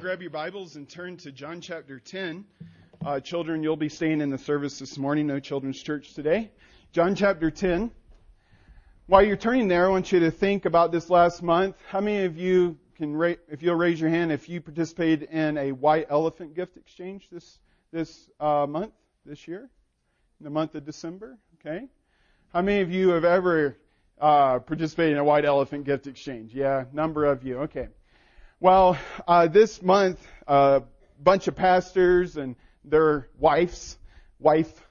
grab your Bibles and turn to John chapter 10. Uh, children, you'll be staying in the service this morning. No children's church today. John chapter 10. While you're turning there, I want you to think about this last month. How many of you can, ra- if you'll raise your hand, if you participated in a white elephant gift exchange this this uh, month, this year, in the month of December? Okay. How many of you have ever uh, participated in a white elephant gift exchange? Yeah, number of you. Okay. Well, uh, this month, a uh, bunch of pastors and their wives, wife,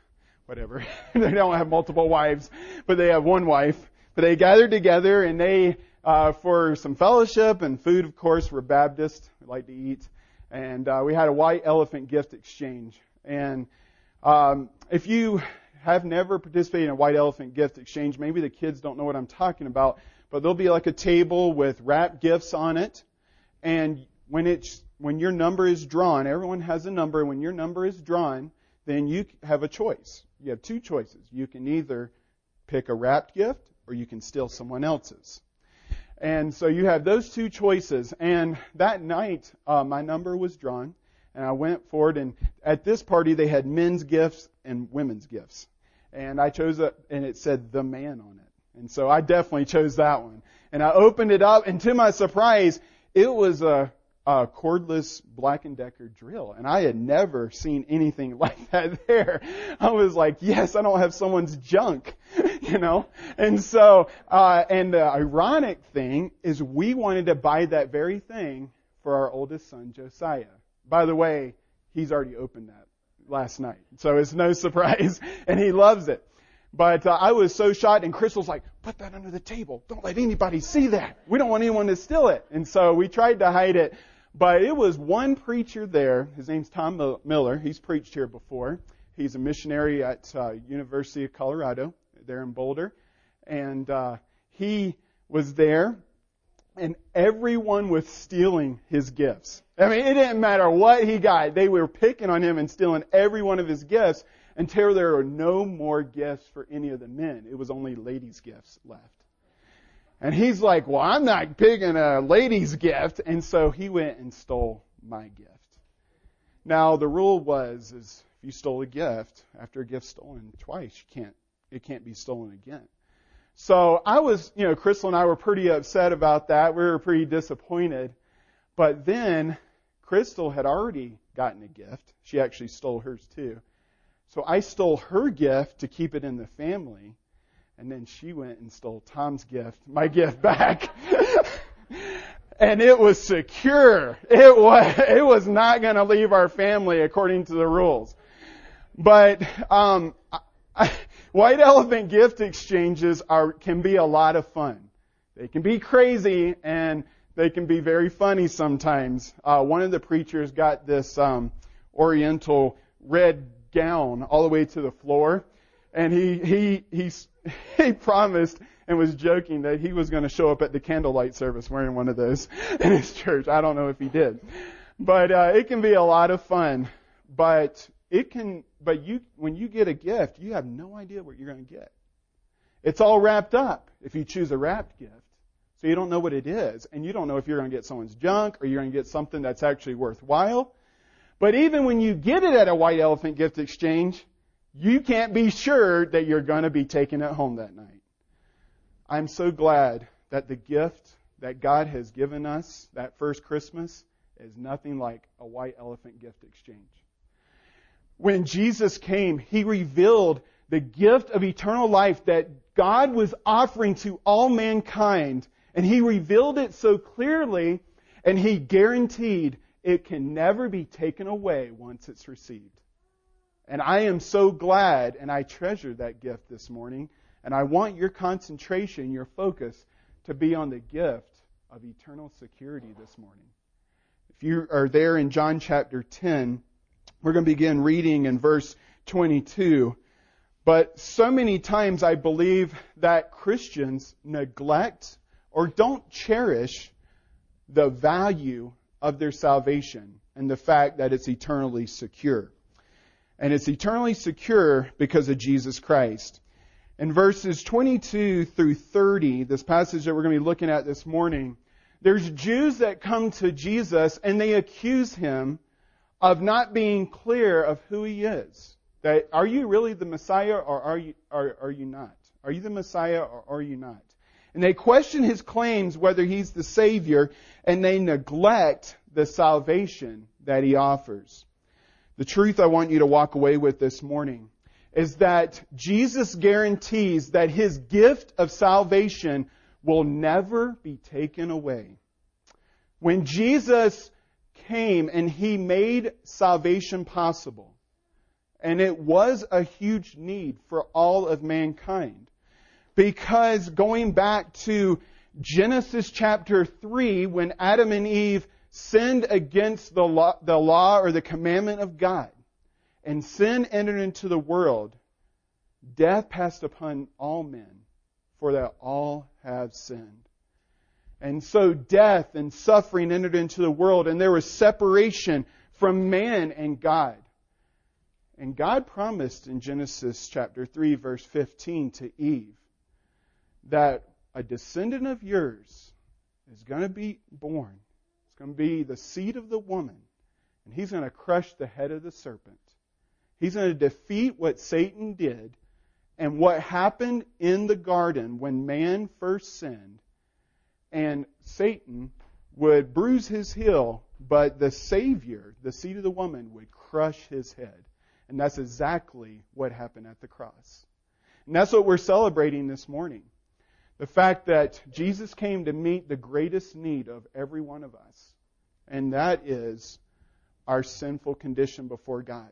whatever, they don't have multiple wives, but they have one wife, but they gathered together and they, uh, for some fellowship and food, of course, we're Baptist, we like to eat, and uh, we had a white elephant gift exchange. And um, if you have never participated in a white elephant gift exchange, maybe the kids don't know what I'm talking about, but there'll be like a table with wrapped gifts on it and when it's when your number is drawn, everyone has a number. When your number is drawn, then you have a choice. You have two choices. You can either pick a wrapped gift or you can steal someone else's. And so you have those two choices. And that night, uh, my number was drawn, and I went forward. And at this party, they had men's gifts and women's gifts. And I chose it, and it said the man on it. And so I definitely chose that one. And I opened it up, and to my surprise, it was a, a cordless Black & Decker drill, and I had never seen anything like that there. I was like, yes, I don't have someone's junk, you know? And so, uh, and the ironic thing is we wanted to buy that very thing for our oldest son, Josiah. By the way, he's already opened that last night. So it's no surprise, and he loves it. But uh, I was so shocked, and Crystal's like, put that under the table. Don't let anybody see that. We don't want anyone to steal it. And so we tried to hide it. But it was one preacher there. His name's Tom Miller. He's preached here before. He's a missionary at uh, University of Colorado there in Boulder. And uh, he was there, and everyone was stealing his gifts. I mean, it didn't matter what he got. They were picking on him and stealing every one of his gifts until there are no more gifts for any of the men. It was only ladies' gifts left. And he's like, well, I'm not picking a lady's gift. And so he went and stole my gift. Now, the rule was, is if you stole a gift, after a gift stolen twice, you can't, it can't be stolen again. So I was, you know, Crystal and I were pretty upset about that. We were pretty disappointed. But then Crystal had already gotten a gift. She actually stole hers too. So I stole her gift to keep it in the family, and then she went and stole Tom's gift, my gift back. and it was secure. It was, it was not going to leave our family according to the rules. But, um, I, white elephant gift exchanges are, can be a lot of fun. They can be crazy and they can be very funny sometimes. Uh, one of the preachers got this, um, oriental red gown all the way to the floor. And he, he, he, he promised and was joking that he was going to show up at the candlelight service wearing one of those in his church. I don't know if he did. But, uh, it can be a lot of fun. But it can, but you, when you get a gift, you have no idea what you're going to get. It's all wrapped up if you choose a wrapped gift. So you don't know what it is. And you don't know if you're going to get someone's junk or you're going to get something that's actually worthwhile but even when you get it at a white elephant gift exchange, you can't be sure that you're going to be taking it home that night. I'm so glad that the gift that God has given us that first Christmas is nothing like a white elephant gift exchange. When Jesus came, He revealed the gift of eternal life that God was offering to all mankind, and He revealed it so clearly, and He guaranteed it can never be taken away once it's received. And I am so glad and I treasure that gift this morning. And I want your concentration, your focus to be on the gift of eternal security this morning. If you are there in John chapter 10, we're going to begin reading in verse 22. But so many times I believe that Christians neglect or don't cherish the value of their salvation and the fact that it's eternally secure. And it's eternally secure because of Jesus Christ. In verses 22 through 30, this passage that we're going to be looking at this morning, There's Jews that come to Jesus and they accuse him of not being clear of who he is. That are you really the Messiah or are you, are, are you not? Are you the Messiah or are you not? And they question his claims whether he's the Savior and they neglect the salvation that he offers. The truth I want you to walk away with this morning is that Jesus guarantees that his gift of salvation will never be taken away. When Jesus came and he made salvation possible, and it was a huge need for all of mankind, because going back to Genesis chapter 3, when Adam and Eve sinned against the law, the law or the commandment of God, and sin entered into the world, death passed upon all men, for that all have sinned. And so death and suffering entered into the world, and there was separation from man and God. And God promised in Genesis chapter 3, verse 15 to Eve that a descendant of yours is going to be born. It's going to be the seed of the woman, and he's going to crush the head of the serpent. He's going to defeat what Satan did and what happened in the garden when man first sinned. And Satan would bruise his heel, but the Savior, the seed of the woman, would crush his head. And that's exactly what happened at the cross. And that's what we're celebrating this morning. The fact that Jesus came to meet the greatest need of every one of us. And that is our sinful condition before God.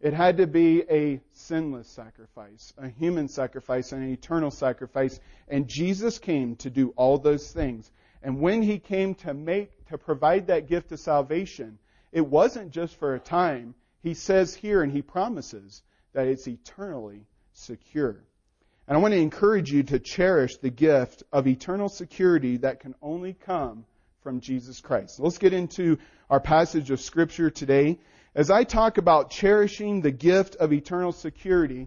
It had to be a sinless sacrifice, a human sacrifice, an eternal sacrifice. And Jesus came to do all those things. And when he came to make, to provide that gift of salvation, it wasn't just for a time. He says here and he promises that it's eternally secure. And I want to encourage you to cherish the gift of eternal security that can only come from Jesus Christ. Let's get into our passage of scripture today. As I talk about cherishing the gift of eternal security,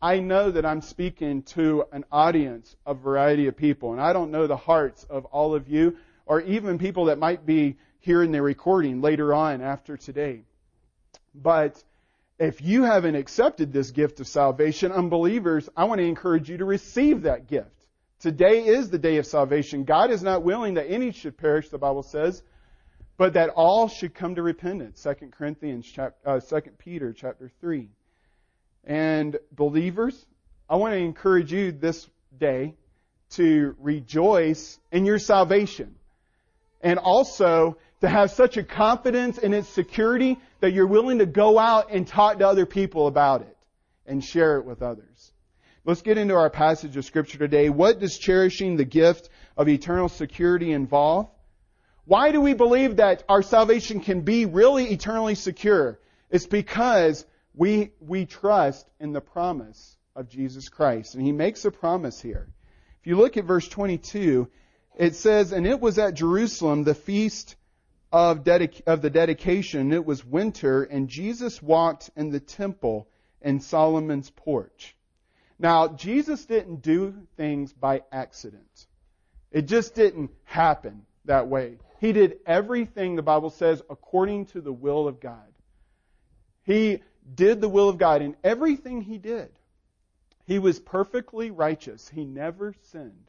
I know that I'm speaking to an audience, of a variety of people, and I don't know the hearts of all of you, or even people that might be hearing the recording later on after today. But if you haven't accepted this gift of salvation, unbelievers, I want to encourage you to receive that gift. Today is the day of salvation. God is not willing that any should perish, the Bible says, but that all should come to repentance. 2 Corinthians, chapter, uh, 2 Peter chapter 3. And believers, I want to encourage you this day to rejoice in your salvation. And also to have such a confidence in its security that you're willing to go out and talk to other people about it and share it with others. Let's get into our passage of scripture today. What does cherishing the gift of eternal security involve? Why do we believe that our salvation can be really eternally secure? It's because we, we trust in the promise of Jesus Christ. And he makes a promise here. If you look at verse 22, it says, And it was at Jerusalem the feast of, of the dedication. It was winter, and Jesus walked in the temple in Solomon's porch. Now, Jesus didn't do things by accident. It just didn't happen that way. He did everything, the Bible says, according to the will of God. He did the will of God in everything he did. He was perfectly righteous. He never sinned.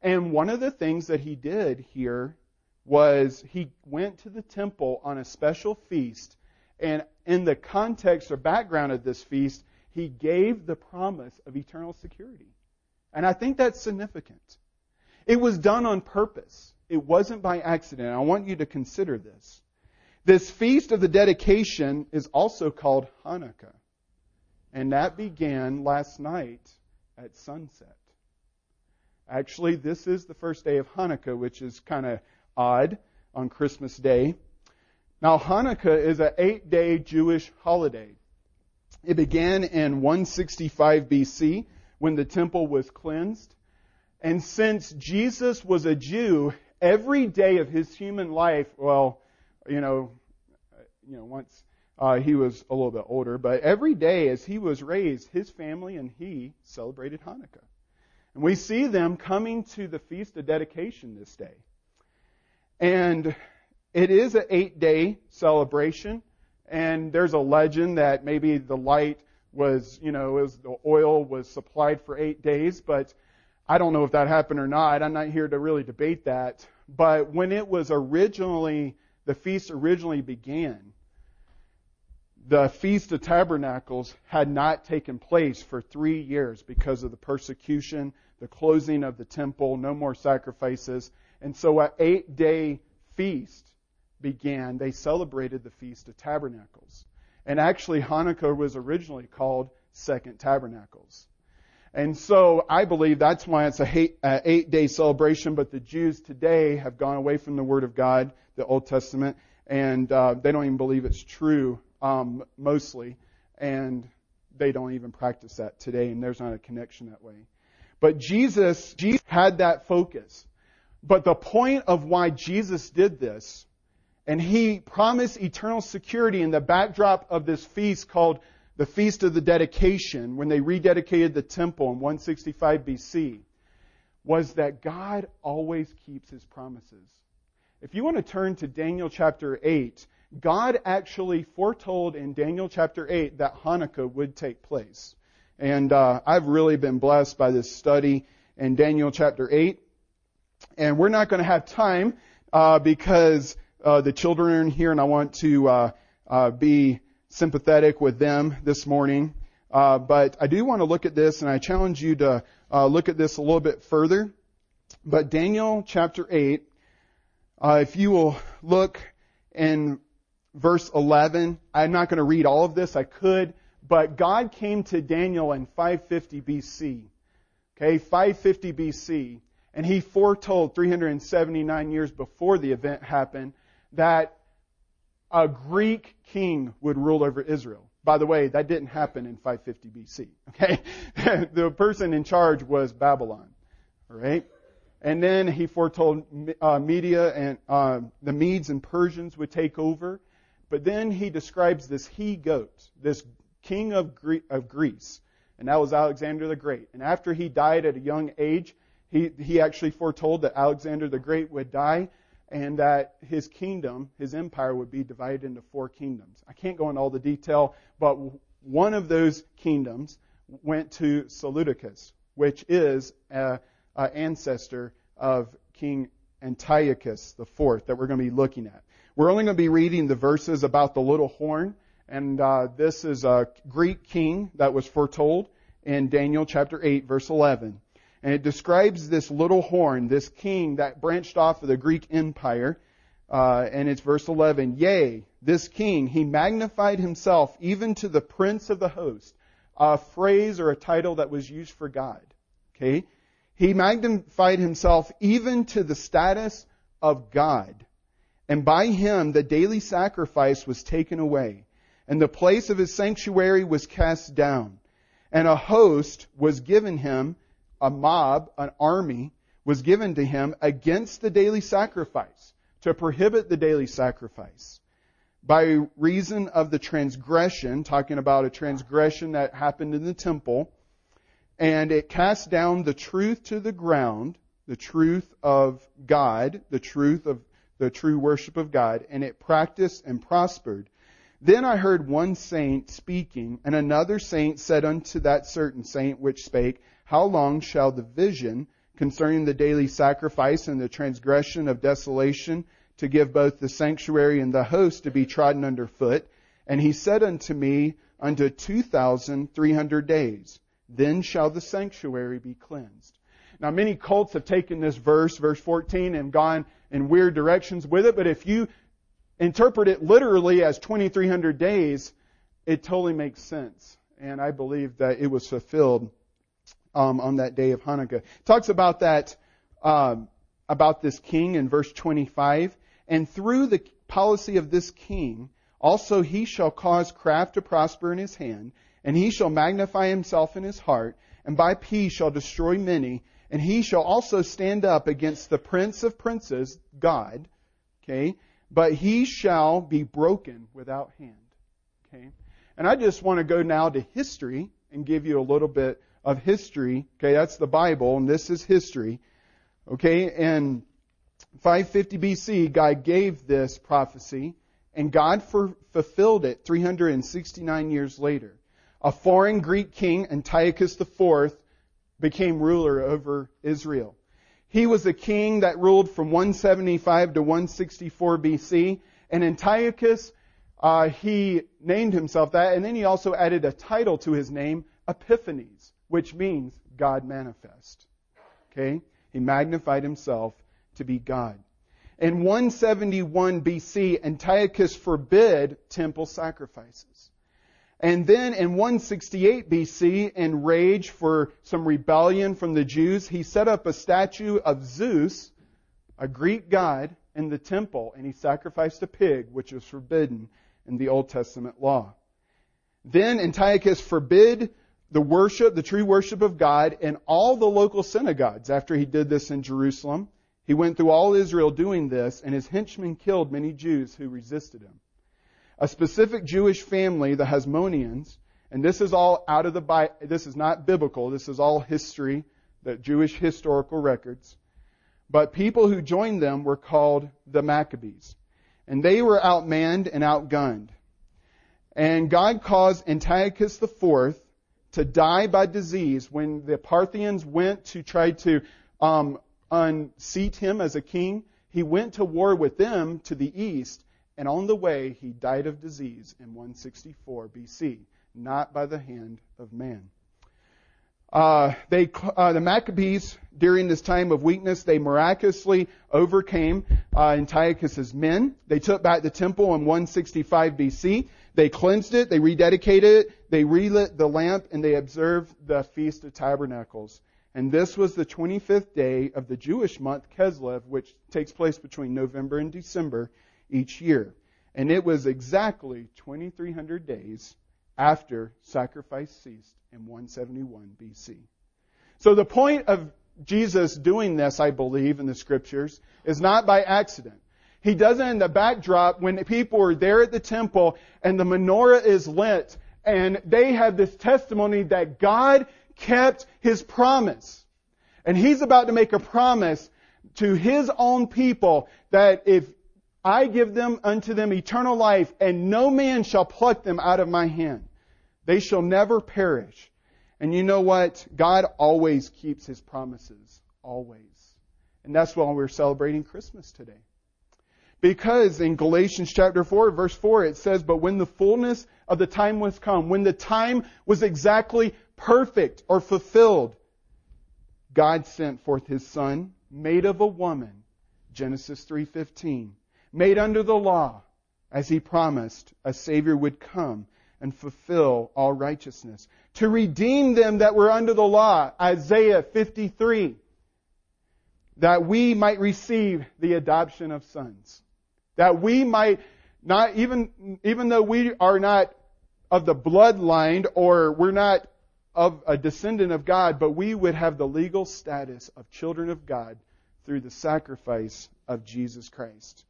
And one of the things that he did here was he went to the temple on a special feast. And in the context or background of this feast, he gave the promise of eternal security. And I think that's significant. It was done on purpose. It wasn't by accident. I want you to consider this. This feast of the dedication is also called Hanukkah. And that began last night at sunset. Actually, this is the first day of Hanukkah, which is kind of odd on Christmas Day. Now, Hanukkah is an eight day Jewish holiday. It began in 165 BC when the temple was cleansed. And since Jesus was a Jew, every day of his human life, well, you know, you know, once uh, he was a little bit older, but every day as he was raised, his family and he celebrated Hanukkah. And we see them coming to the Feast of Dedication this day. And it is an eight day celebration. And there's a legend that maybe the light was, you know, was, the oil was supplied for eight days, but I don't know if that happened or not. I'm not here to really debate that. But when it was originally, the feast originally began, the Feast of Tabernacles had not taken place for three years because of the persecution, the closing of the temple, no more sacrifices. And so an eight day feast began. They celebrated the Feast of Tabernacles. And actually, Hanukkah was originally called Second Tabernacles. And so I believe that's why it's a eight day celebration, but the Jews today have gone away from the Word of God, the Old Testament, and uh, they don't even believe it's true um, mostly, and they don't even practice that today, and there's not a connection that way. But Jesus, Jesus had that focus. But the point of why Jesus did this, and he promised eternal security in the backdrop of this feast called the Feast of the Dedication, when they rededicated the temple in 165 BC, was that God always keeps his promises. If you want to turn to Daniel chapter 8, God actually foretold in Daniel chapter 8 that Hanukkah would take place. And uh, I've really been blessed by this study in Daniel chapter 8. And we're not going to have time uh, because uh, the children are here and I want to uh, uh, be sympathetic with them this morning. Uh, but I do want to look at this and I challenge you to look at this a little bit further. But Daniel chapter 8, if you will look in verse 11. I'm not going to read all of this. I could. But God came to Daniel in 550 BC. Okay, 550 BC. And he foretold 379 years before the event happened that a Greek king would rule over Israel. By the way, that didn't happen in 550 BC. Okay? the person in charge was Babylon. Alright? And then he foretold uh, Media and uh, the Medes and Persians would take over. But then he describes this he goat, this king of, Gre- of Greece, and that was Alexander the Great. And after he died at a young age, he, he actually foretold that Alexander the Great would die and that his kingdom, his empire, would be divided into four kingdoms. I can't go into all the detail, but one of those kingdoms went to Seleucus, which is an ancestor of King Antiochus IV that we're going to be looking at. We're only going to be reading the verses about the little horn, and uh, this is a Greek king that was foretold in Daniel chapter 8, verse 11. And it describes this little horn, this king that branched off of the Greek empire. Uh, and it's verse 11. Yea, this king, he magnified himself even to the prince of the host. A phrase or a title that was used for God. Okay? He magnified himself even to the status of God. And by him the daily sacrifice was taken away, and the place of his sanctuary was cast down. And a host was given him, a mob, an army, was given to him against the daily sacrifice, to prohibit the daily sacrifice. By reason of the transgression, talking about a transgression that happened in the temple, and it cast down the truth to the ground, the truth of God, the truth of the true worship of God, and it practiced and prospered. Then I heard one saint speaking, and another saint said unto that certain saint which spake, How long shall the vision concerning the daily sacrifice and the transgression of desolation to give both the sanctuary and the host to be trodden under foot? And he said unto me, Unto two thousand three hundred days. Then shall the sanctuary be cleansed. Now many cults have taken this verse, verse 14, and gone in weird directions with it, but if you interpret it literally as 2300 days, it totally makes sense. And I believe that it was fulfilled um, on that day of Hanukkah. It talks about that, um, about this king in verse 25. And through the policy of this king, also he shall cause craft to prosper in his hand, and he shall magnify himself in his heart, and by peace shall destroy many, and he shall also stand up against the prince of princes, God, okay, but he shall be broken without hand, okay. And I just want to go now to history and give you a little bit of history, okay, that's the Bible, and this is history, okay, and 550 BC, God gave this prophecy, and God for, fulfilled it 369 years later. A foreign Greek king, Antiochus IV, became ruler over Israel. He was a king that ruled from 175 to 164 BC, and Antiochus, uh, he named himself that, and then he also added a title to his name, Epiphanes, which means God manifest. Okay? He magnified himself to be God. In 171 BC, Antiochus forbid temple sacrifices. And then in 168 BC, in rage for some rebellion from the Jews, he set up a statue of Zeus, a Greek god, in the temple, and he sacrificed a pig, which was forbidden in the Old Testament law. Then Antiochus forbid the worship, the true worship of God in all the local synagogues after he did this in Jerusalem. He went through all Israel doing this, and his henchmen killed many Jews who resisted him. A specific Jewish family, the Hasmoneans, and this is all out of the Bible, this is not biblical, this is all history, the Jewish historical records. But people who joined them were called the Maccabees. And they were outmanned and outgunned. And God caused Antiochus IV to die by disease when the Parthians went to try to um, unseat him as a king. He went to war with them to the east, and on the way he died of disease in 164 BC, not by the hand of man. Uh, they, uh, the Maccabees, during this time of weakness, they miraculously overcame uh, Antiochus's men. They took back the temple in 165 BC. They cleansed it, they rededicated it, they relit the lamp, and they observed the Feast of Tabernacles. And this was the 25th day of the Jewish month Kislev, which takes place between November and December each year. And it was exactly 2,300 days after sacrifice ceased in 171 BC. So the point of Jesus doing this, I believe, in the scriptures, is not by accident. He does it in the backdrop when people are there at the temple and the menorah is lit and they have this testimony that God kept his promise. And he's about to make a promise to his own people that if I give them unto them eternal life and no man shall pluck them out of my hand, they shall never perish. And you know what? God always keeps his promises. Always. And that's why we're celebrating Christmas today. Because in Galatians chapter 4, verse 4, it says, But when the fullness of the time was come, when the time was exactly perfect or fulfilled, God sent forth his son, made of a woman, Genesis 3:15, made under the law, as he promised, a savior would come and fulfill all righteousness, to redeem them that were under the law, Isaiah 53, that we might receive the adoption of sons. That we might not even, even though we are not of the bloodline or we're not of a descendant of God, but we would have the legal status of children of God through the sacrifice of Jesus Christ.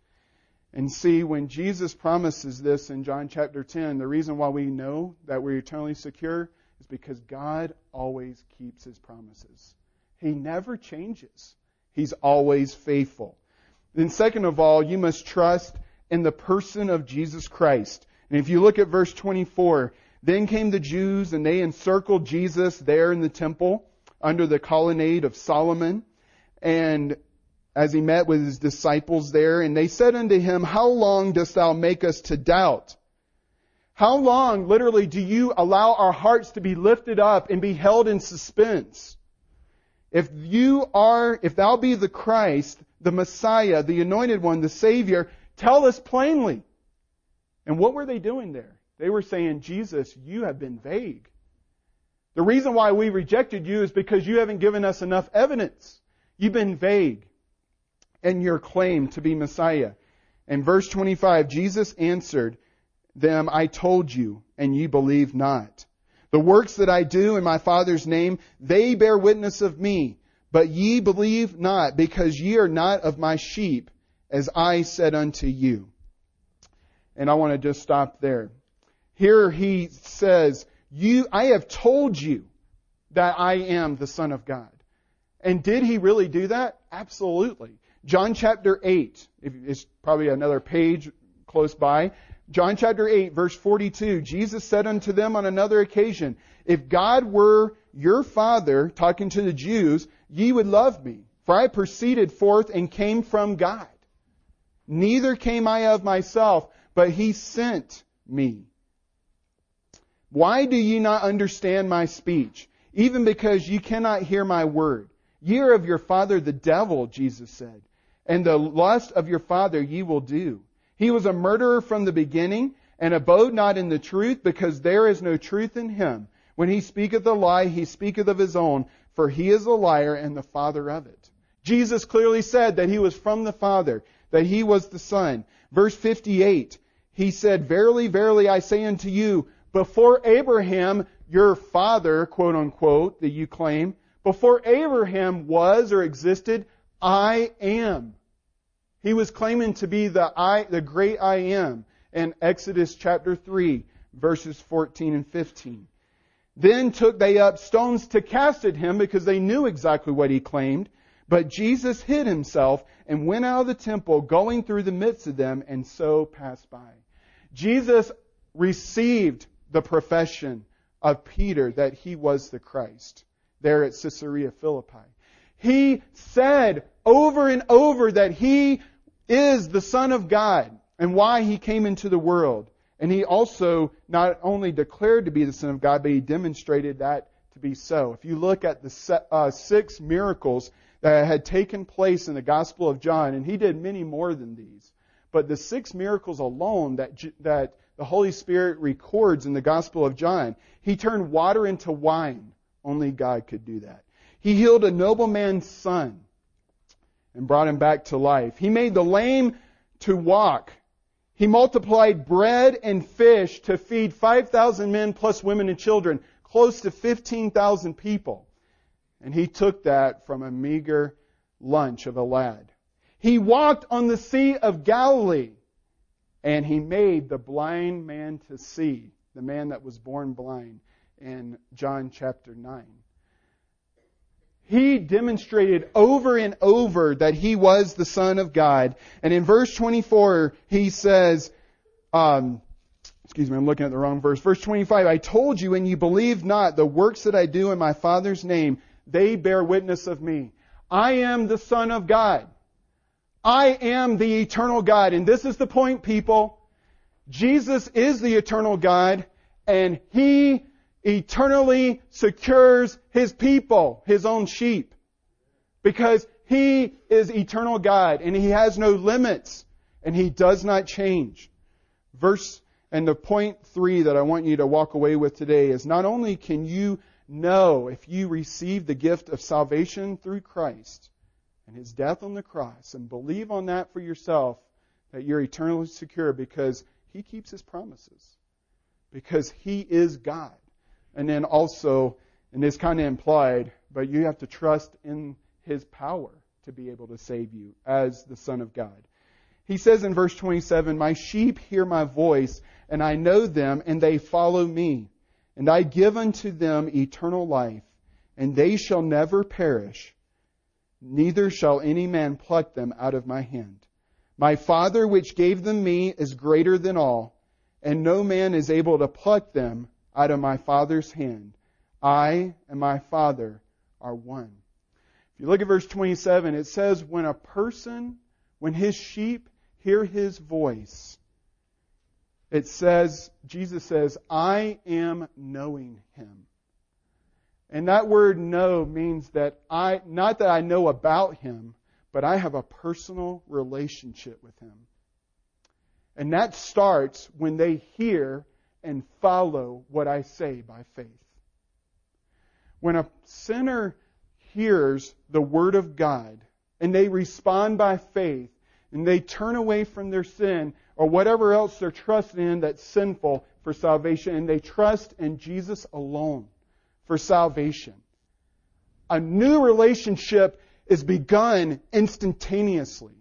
And see, when Jesus promises this in John chapter 10, the reason why we know that we're eternally secure is because God always keeps his promises. He never changes. He's always faithful. Then second of all, you must trust in the person of Jesus Christ. And if you look at verse 24, then came the Jews and they encircled Jesus there in the temple under the colonnade of Solomon. And as he met with his disciples there, and they said unto him, How long dost thou make us to doubt? How long, literally, do you allow our hearts to be lifted up and be held in suspense? If you are, if thou be the Christ, the Messiah, the anointed one, the Savior, tell us plainly. And what were they doing there? They were saying, Jesus, you have been vague. The reason why we rejected you is because you haven't given us enough evidence. You've been vague in your claim to be Messiah. In verse 25, Jesus answered them, I told you, and ye believe not. The works that I do in my Father's name, they bear witness of me. But ye believe not, because ye are not of my sheep, as I said unto you. And I want to just stop there. Here he says, you, I have told you that I am the Son of God. And did he really do that? Absolutely. John chapter 8, it's probably another page close by. John chapter 8, verse 42, Jesus said unto them on another occasion, If God were your Father, talking to the Jews, ye would love me, for I proceeded forth and came from God. Neither came I of myself, but he sent me. Why do ye not understand my speech? Even because ye cannot hear my word. Ye are of your father the devil, Jesus said, and the lust of your father ye will do. He was a murderer from the beginning, and abode not in the truth, because there is no truth in him. When he speaketh a lie, he speaketh of his own, for he is a liar and the father of it. Jesus clearly said that he was from the Father, that he was the Son. Verse 58, he said, Verily, verily, I say unto you, before Abraham, your father, quote unquote, that you claim, before Abraham was or existed, I am. He was claiming to be the I, the great I am in Exodus chapter 3, verses 14 and 15. Then took they up stones to cast at him because they knew exactly what he claimed. But Jesus hid himself and went out of the temple, going through the midst of them, and so passed by. Jesus received the profession of Peter that he was the Christ there at Caesarea Philippi. He said over and over that he is the Son of God and why he came into the world. And he also not only declared to be the Son of God, but he demonstrated that to be so. If you look at the uh, six miracles that had taken place in the Gospel of John, and he did many more than these, but the six miracles alone that, that the Holy Spirit records in the Gospel of John, he turned water into wine. Only God could do that. He healed a nobleman's son and brought him back to life. He made the lame to walk. He multiplied bread and fish to feed 5,000 men plus women and children, close to 15,000 people. And he took that from a meager lunch of a lad. He walked on the Sea of Galilee and he made the blind man to see, the man that was born blind in John chapter 9. He demonstrated over and over that he was the Son of God. And in verse 24, he says, um, excuse me, I'm looking at the wrong verse. Verse 25, I told you and you believe not the works that I do in my Father's name, they bear witness of me. I am the Son of God. I am the eternal God. And this is the point, people. Jesus is the eternal God, and He eternally secures His people, His own sheep. Because He is eternal God, and He has no limits, and He does not change. Verse, and the point three that I want you to walk away with today is not only can you know if you receive the gift of salvation through Christ, and his death on the cross and believe on that for yourself that you're eternally secure because he keeps his promises. Because he is God. And then also, and it's kind of implied, but you have to trust in his power to be able to save you as the Son of God. He says in verse 27, My sheep hear my voice, and I know them, and they follow me. And I give unto them eternal life, and they shall never perish, neither shall any man pluck them out of my hand. My Father which gave them me is greater than all, and no man is able to pluck them out of my Father's hand. I and my Father are one. If you look at verse 27, it says, when a person, when his sheep hear his voice, it says, Jesus says, I am knowing him. And that word know means that I, not that I know about him, but I have a personal relationship with him. And that starts when they hear and follow what I say by faith. When a sinner hears the word of God and they respond by faith and they turn away from their sin or whatever else they're trusting in that's sinful for salvation and they trust in Jesus alone for salvation. A new relationship is begun instantaneously.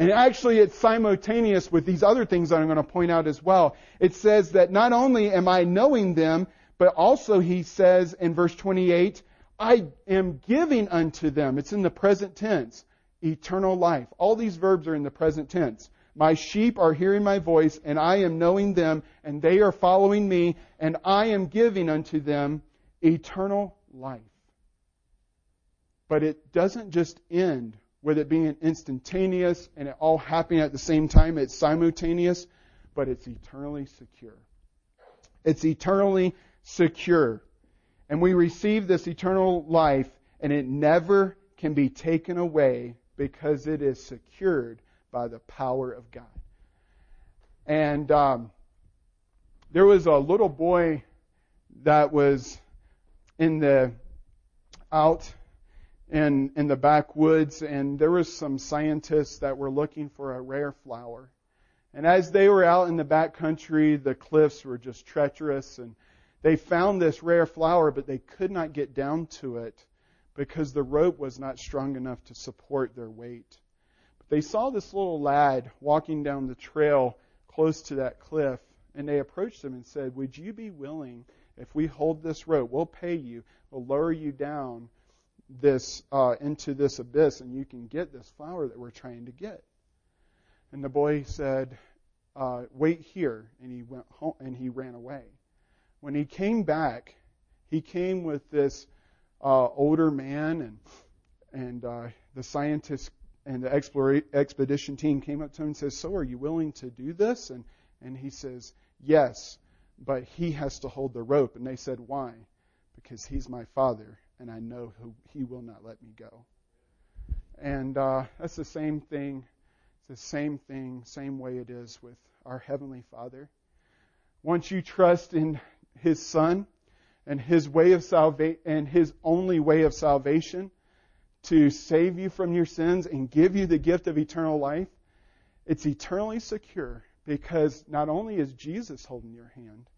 And actually, it's simultaneous with these other things that I'm going to point out as well. It says that not only am I knowing them, but also he says in verse 28, I am giving unto them. It's in the present tense. eternal life. All these verbs are in the present tense. My sheep are hearing my voice, and I am knowing them, and they are following me, and I am giving unto them eternal life. But it doesn't just end with it being instantaneous and it all happening at the same time. It's simultaneous, but it's eternally secure. It's eternally secure. And we receive this eternal life, and it never can be taken away because it is secured by the power of God. And um, there was a little boy that was in the out in in the backwoods, and there was some scientists that were looking for a rare flower. And as they were out in the back country, the cliffs were just treacherous, and they found this rare flower, but they could not get down to it because the rope was not strong enough to support their weight. But they saw this little lad walking down the trail close to that cliff, and they approached him and said, Would you be willing, if we hold this rope, we'll pay you, we'll lower you down this uh, into this abyss, and you can get this flower that we're trying to get. And the boy said, uh, "Wait here," and he went home and he ran away. When he came back, he came with this uh, older man, and and uh, the scientists and the expedition team came up to him and says, "So, are you willing to do this?" And and he says, "Yes, but he has to hold the rope." And they said, "Why?" Because he's my father, and I know who, He will not let me go. And uh, that's the same thing. It's the same thing, same way it is with our Heavenly Father. Once you trust in His Son and His way of salvation and His only way of salvation to save you from your sins and give you the gift of eternal life, it's eternally secure because not only is Jesus holding your hand,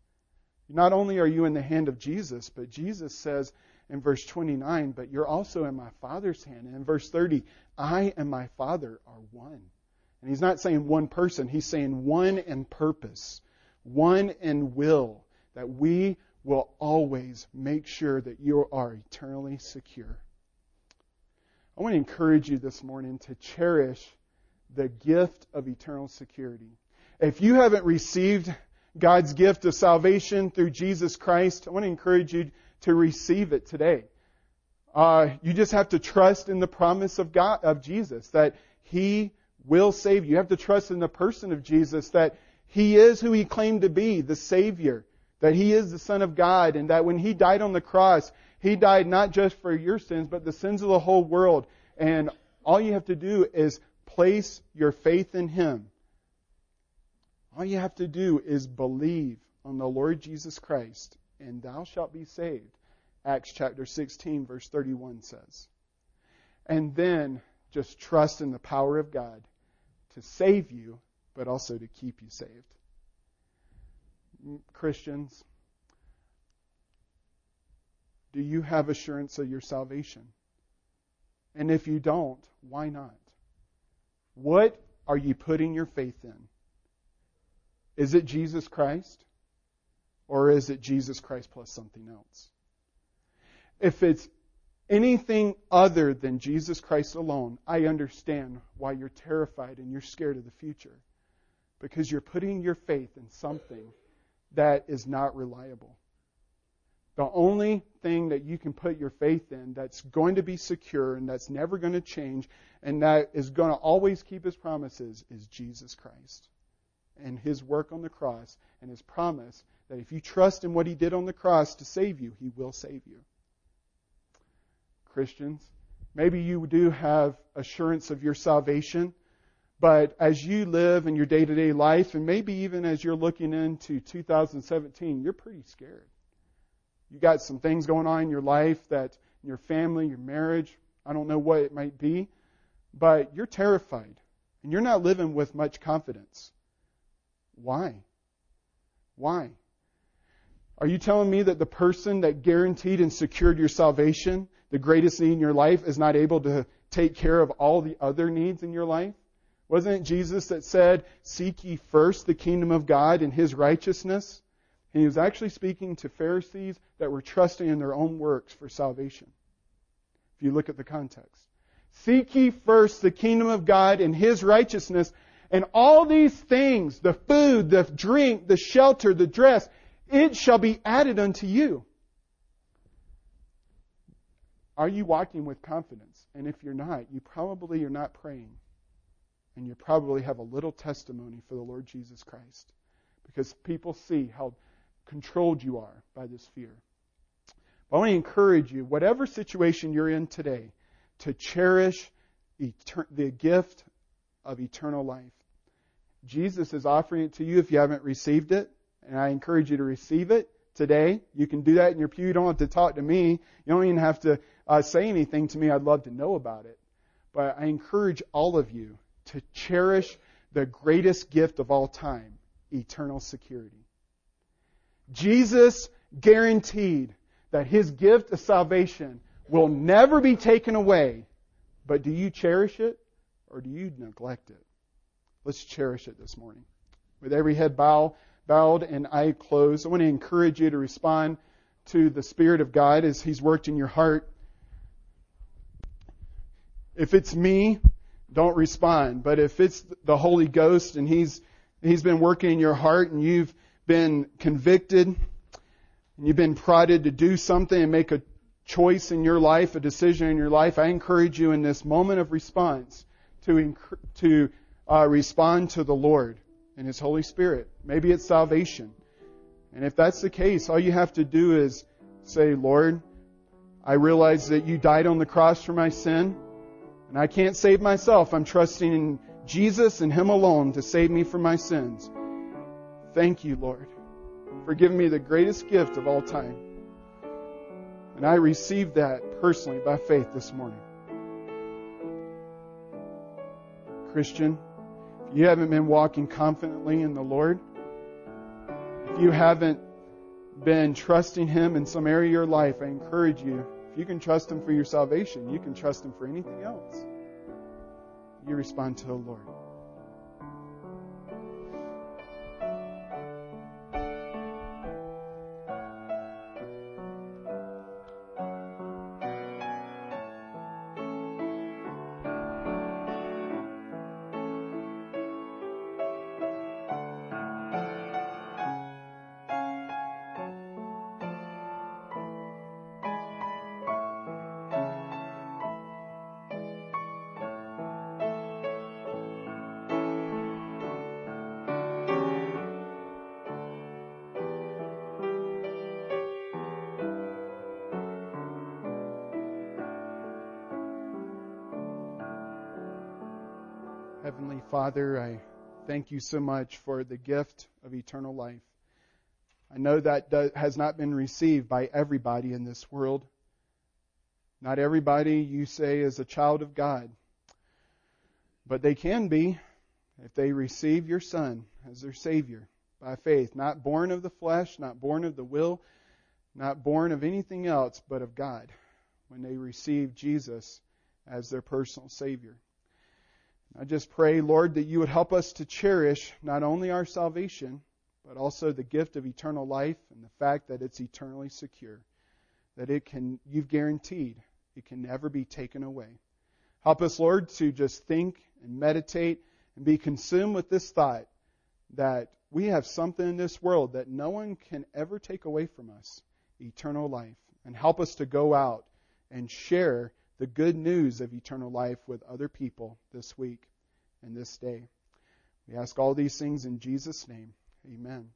not only are you in the hand of Jesus, but Jesus says in verse 29, but you're also in my Father's hand. And in verse 30, I and my Father are one. And he's not saying one person, he's saying one in purpose, one in will, that we will always make sure that you are eternally secure. I want to encourage you this morning to cherish the gift of eternal security. If you haven't received God's gift of salvation through Jesus Christ, I want to encourage you to receive it today. Uh, you just have to trust in the promise of God, of Jesus, that He will save you. You have to trust in the person of Jesus, that He is who He claimed to be, the Savior, that He is the Son of God, and that when He died on the cross, He died not just for your sins, but the sins of the whole world. And all you have to do is place your faith in Him. All you have to do is believe on the Lord Jesus Christ and thou shalt be saved. Acts chapter 16, verse 31 says. And then just trust in the power of God to save you, but also to keep you saved. Mm, Christians, do you have assurance of your salvation? And if you don't, why not? What are you putting your faith in? Is it Jesus Christ? Or is it Jesus Christ plus something else? If it's anything other than Jesus Christ alone, I understand why you're terrified and you're scared of the future. Because you're putting your faith in something that is not reliable. The only thing that you can put your faith in that's going to be secure and that's never going to change and that is going to always keep his promises is Jesus Christ and his work on the cross and his promise that if you trust in what he did on the cross to save you, he will save you. Christians, maybe you do have assurance of your salvation, but as you live in your day to day life, and maybe even as you're looking into 2017, you're pretty scared. You got some things going on in your life that in your family, your marriage, I don't know what it might be, but you're terrified and you're not living with much confidence. Why? Why? Are you telling me that the person that guaranteed and secured your salvation, the greatest need in your life, is not able to take care of all the other needs in your life? Wasn't it Jesus that said, Seek ye first the kingdom of God and his righteousness? And he was actually speaking to Pharisees that were trusting in their own works for salvation. If you look at the context. Seek ye first the kingdom of God and his righteousness, and all these things, the food, the drink, the shelter, the dress, it shall be added unto you. Are you walking with confidence? And if you're not, you probably are not praying. And you probably have a little testimony for the Lord Jesus Christ. Because people see how controlled you are by this fear. But I want to encourage you, whatever situation you're in today, to cherish the gift of eternal life. Jesus is offering it to you if you haven't received it, and I encourage you to receive it today. You can do that in your pew. You don't have to talk to me. You don't even have to uh, say anything to me. I'd love to know about it. But I encourage all of you to cherish the greatest gift of all time, eternal security. Jesus guaranteed that his gift of salvation will never be taken away. But do you cherish it or do you neglect it? Let's cherish it this morning. With every head bow, bowed and eye closed, I want to encourage you to respond to the Spirit of God as He's worked in your heart. If it's me, don't respond. But if it's the Holy Ghost and He's He's been working in your heart and you've been convicted and you've been prodded to do something and make a choice in your life, a decision in your life, I encourage you in this moment of response to, to uh, respond to the Lord and His Holy Spirit. Maybe it's salvation. And if that's the case, all you have to do is say, Lord, I realize that you died on the cross for my sin, and I can't save myself. I'm trusting in Jesus and Him alone to save me from my sins. Thank you, Lord, for giving me the greatest gift of all time. And I received that personally by faith this morning. Christian, if you haven't been walking confidently in the Lord, if you haven't been trusting Him in some area of your life, I encourage you, if you can trust Him for your salvation, you can trust Him for anything else. You respond to the Lord. Father, I thank you so much for the gift of eternal life. I know that has not been received by everybody in this world. Not everybody you say is a child of God. But they can be if they receive your Son as their Savior by faith, not born of the flesh, not born of the will, not born of anything else but of God, when they receive Jesus as their personal Savior. I just pray, Lord, that you would help us to cherish not only our salvation, but also the gift of eternal life and the fact that it's eternally secure. That it can, you've guaranteed, it can never be taken away. Help us, Lord, to just think and meditate and be consumed with this thought that we have something in this world that no one can ever take away from us eternal life. And help us to go out and share the good news of eternal life with other people this week and this day. We ask all these things in Jesus' name. Amen.